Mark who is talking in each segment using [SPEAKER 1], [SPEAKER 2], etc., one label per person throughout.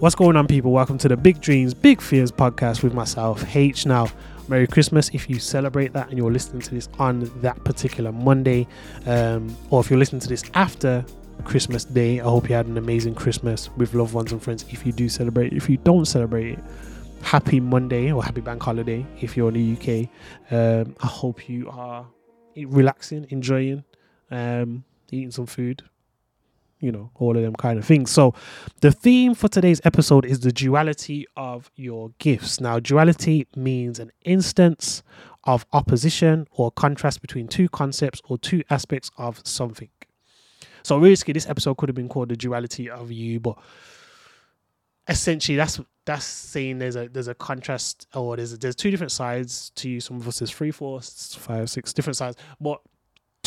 [SPEAKER 1] What's going on, people? Welcome to the Big Dreams, Big Fears podcast with myself, H. Now, Merry Christmas if you celebrate that and you're listening to this on that particular Monday, um, or if you're listening to this after Christmas Day. I hope you had an amazing Christmas with loved ones and friends. If you do celebrate, if you don't celebrate it, happy Monday or happy bank holiday if you're in the UK. Um, I hope you are relaxing, enjoying, um, eating some food, you know, all of them kind of things. So, the theme for today's episode is the duality of your gifts. Now, duality means an instance of opposition or contrast between two concepts or two aspects of something. So, realistically, this episode could have been called the duality of you, but essentially, that's that's saying there's a there's a contrast or there's a, there's two different sides to you. Some of us there's three, four, five, six different sides, but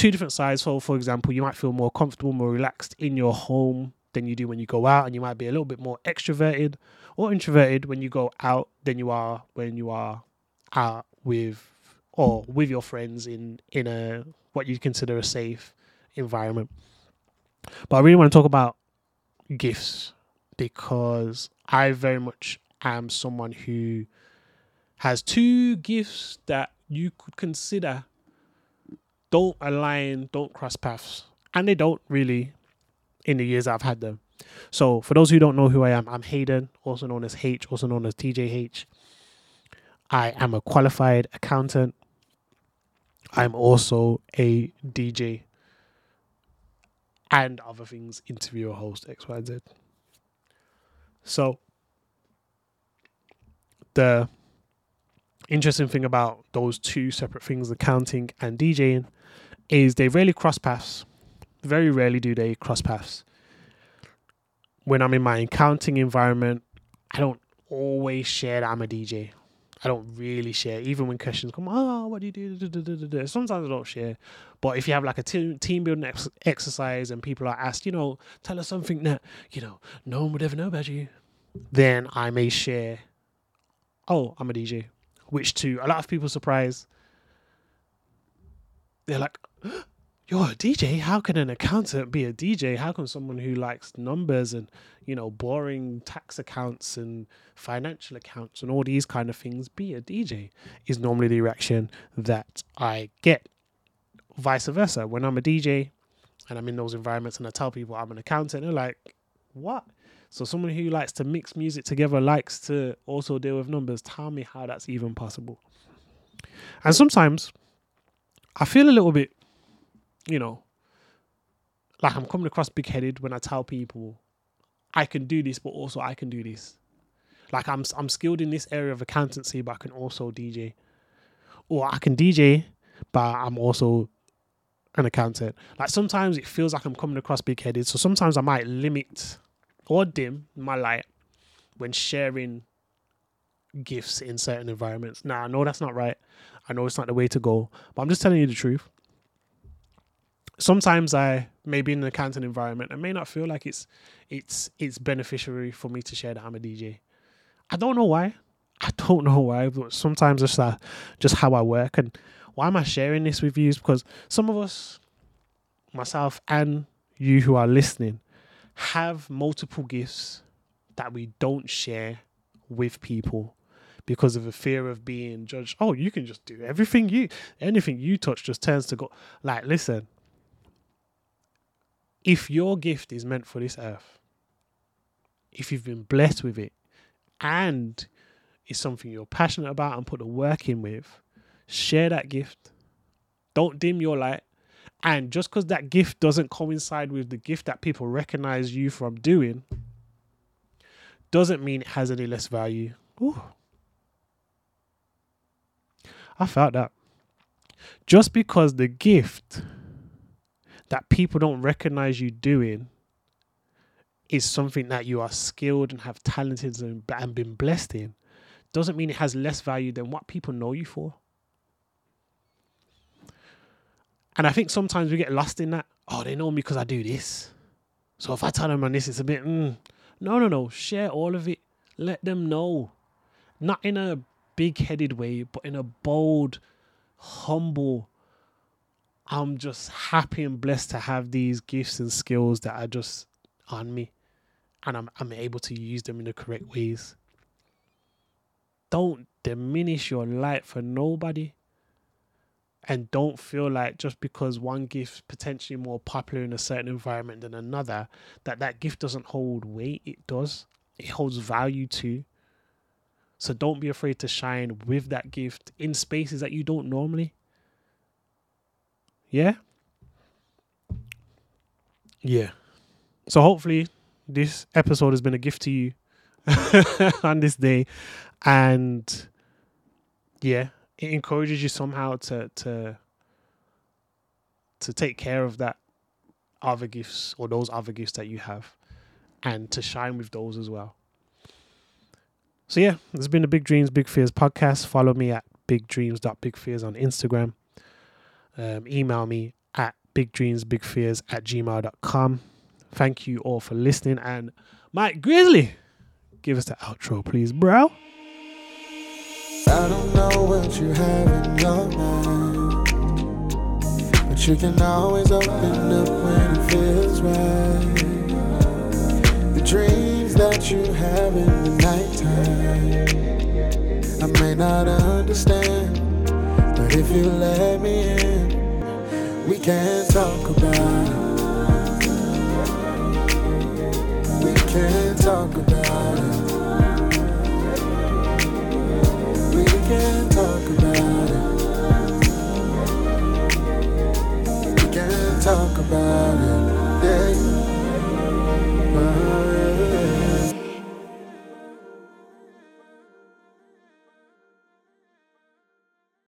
[SPEAKER 1] two different sides. So, for example, you might feel more comfortable, more relaxed in your home than you do when you go out, and you might be a little bit more extroverted or introverted when you go out than you are when you are out with or with your friends in in a what you consider a safe environment. But I really want to talk about gifts because I very much am someone who has two gifts that you could consider don't align, don't cross paths. And they don't really in the years I've had them. So, for those who don't know who I am, I'm Hayden, also known as H, also known as TJH. I am a qualified accountant. I'm also a DJ and other things, interviewer, host, X, Y, Z. So, the interesting thing about those two separate things, accounting and DJing, is they rarely cross paths. Very rarely do they cross paths. When I'm in my accounting environment, I don't always share that I'm a DJ. I don't really share, even when questions come. Oh, what do you do? Sometimes I don't share, but if you have like a team team building ex- exercise and people are asked, you know, tell us something that you know no one would ever know about you, then I may share. Oh, I'm a DJ, which to a lot of people's surprise, they're like, you're a DJ. How can an accountant be a DJ? How can someone who likes numbers and you know boring tax accounts and financial accounts and all these kind of things be a DJ? Is normally the reaction that I get. Vice versa, when I'm a DJ and I'm in those environments and I tell people I'm an accountant, they're like, "What?" So someone who likes to mix music together likes to also deal with numbers. Tell me how that's even possible. And sometimes I feel a little bit you know, like I'm coming across big headed when I tell people I can do this, but also I can do this. Like I'm I'm skilled in this area of accountancy, but I can also DJ, or I can DJ, but I'm also an accountant. Like sometimes it feels like I'm coming across big headed, so sometimes I might limit or dim my light when sharing gifts in certain environments. Now I know that's not right. I know it's not the way to go, but I'm just telling you the truth sometimes I may be in an accounting environment and may not feel like it's it's it's beneficiary for me to share that I'm a DJ. I don't know why. I don't know why, but sometimes it's uh, just how I work. And why am I sharing this with you? Is because some of us, myself and you who are listening, have multiple gifts that we don't share with people because of a fear of being judged. Oh, you can just do everything you anything you touch just turns to go. Like, listen, if your gift is meant for this earth, if you've been blessed with it, and it's something you're passionate about and put the work in with, share that gift. Don't dim your light. And just because that gift doesn't coincide with the gift that people recognize you from doing, doesn't mean it has any less value. Ooh. I felt that. Just because the gift that people don't recognize you doing is something that you are skilled and have talented and, and been blessed in doesn't mean it has less value than what people know you for. And I think sometimes we get lost in that. Oh, they know me because I do this. So if I tell them on this, it's a bit, mm. no, no, no. Share all of it. Let them know. Not in a big headed way, but in a bold, humble, I'm just happy and blessed to have these gifts and skills that are just on me. and I'm I'm able to use them in the correct ways. Don't diminish your light for nobody. And don't feel like just because one gift potentially more popular in a certain environment than another, that that gift doesn't hold weight. It does. It holds value too. So don't be afraid to shine with that gift in spaces that you don't normally. Yeah. Yeah. So hopefully this episode has been a gift to you on this day and yeah it encourages you somehow to to to take care of that other gifts or those other gifts that you have and to shine with those as well. So yeah this has been the big dreams big fears podcast. Follow me at bigdreams.bigfears on instagram. Um, email me at bigdreamsbigfears at gmail.com thank you all for listening. And mike grizzly give us the outro please bro
[SPEAKER 2] I don't know what you have in your mind, but you can always open up when it feels right. The dreams that you have in the nighttime, I may not understand, but if you let me in, we can talk about it. We can talk about it.